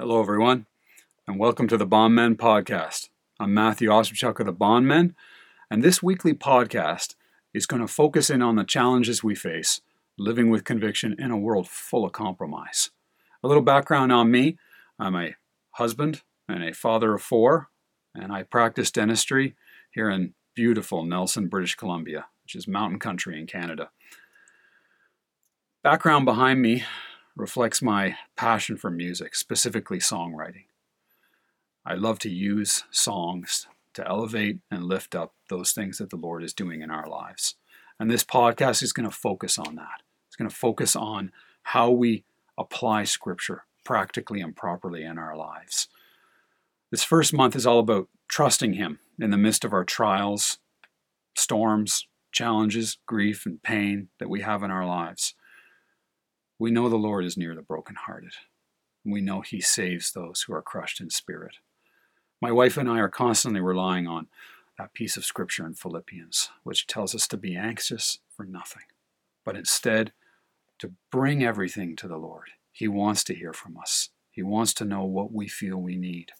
Hello, everyone, and welcome to the Bondmen Podcast. I'm Matthew Ospachuk of the Bondmen, and this weekly podcast is going to focus in on the challenges we face living with conviction in a world full of compromise. A little background on me I'm a husband and a father of four, and I practice dentistry here in beautiful Nelson, British Columbia, which is mountain country in Canada. Background behind me reflects my passion for music, specifically songwriting. I love to use songs to elevate and lift up those things that the Lord is doing in our lives. And this podcast is going to focus on that. It's going to focus on how we apply Scripture practically and properly in our lives. This first month is all about trusting Him in the midst of our trials, storms, challenges, grief, and pain that we have in our lives. We know the Lord is near the brokenhearted. We know He saves those who are crushed in spirit. My wife and I are constantly relying on that piece of scripture in Philippians, which tells us to be anxious for nothing, but instead to bring everything to the Lord. He wants to hear from us, He wants to know what we feel we need,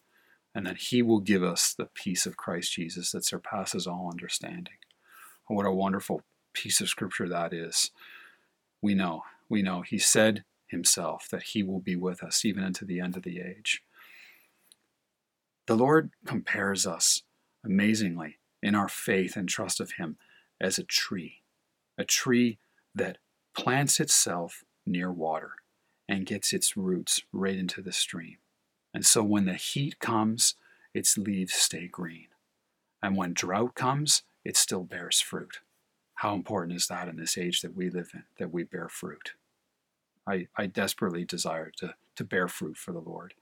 and that He will give us the peace of Christ Jesus that surpasses all understanding. What a wonderful piece of scripture that is. We know we know he said himself that he will be with us even unto the end of the age. The Lord compares us amazingly in our faith and trust of him as a tree, a tree that plants itself near water and gets its roots right into the stream. And so when the heat comes, its leaves stay green. And when drought comes, it still bears fruit. How important is that in this age that we live in, that we bear fruit? I, I desperately desire to, to bear fruit for the Lord.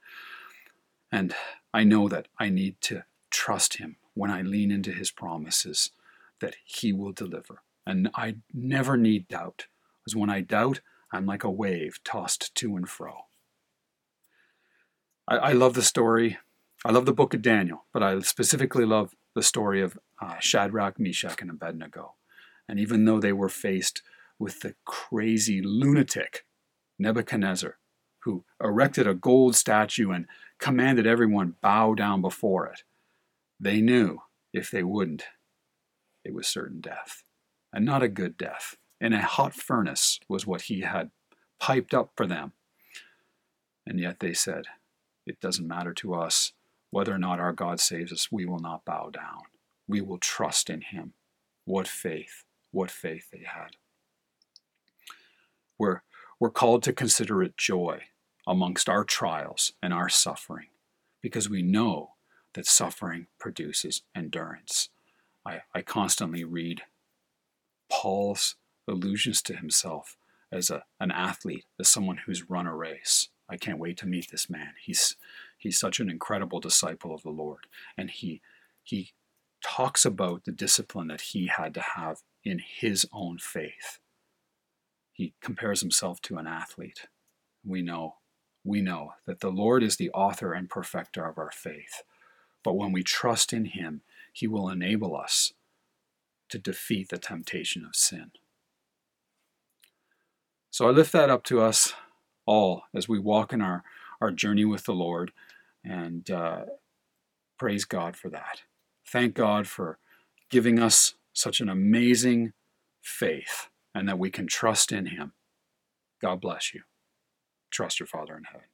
And I know that I need to trust Him when I lean into His promises that He will deliver. And I never need doubt, because when I doubt, I'm like a wave tossed to and fro. I, I love the story. I love the book of Daniel, but I specifically love the story of uh, Shadrach, Meshach, and Abednego. And even though they were faced with the crazy lunatic Nebuchadnezzar, who erected a gold statue and commanded everyone bow down before it. They knew if they wouldn't, it was certain death, and not a good death. In a hot furnace was what he had piped up for them. And yet they said, It doesn't matter to us whether or not our God saves us, we will not bow down. We will trust in him. What faith, what faith they had. We're we're called to consider it joy amongst our trials and our suffering because we know that suffering produces endurance. I, I constantly read Paul's allusions to himself as a, an athlete, as someone who's run a race. I can't wait to meet this man. He's, he's such an incredible disciple of the Lord. And he, he talks about the discipline that he had to have in his own faith he compares himself to an athlete. We know, we know that the Lord is the author and perfecter of our faith. But when we trust in him, he will enable us to defeat the temptation of sin. So I lift that up to us all as we walk in our, our journey with the Lord and uh, praise God for that. Thank God for giving us such an amazing faith and that we can trust in Him. God bless you. Trust your Father in heaven.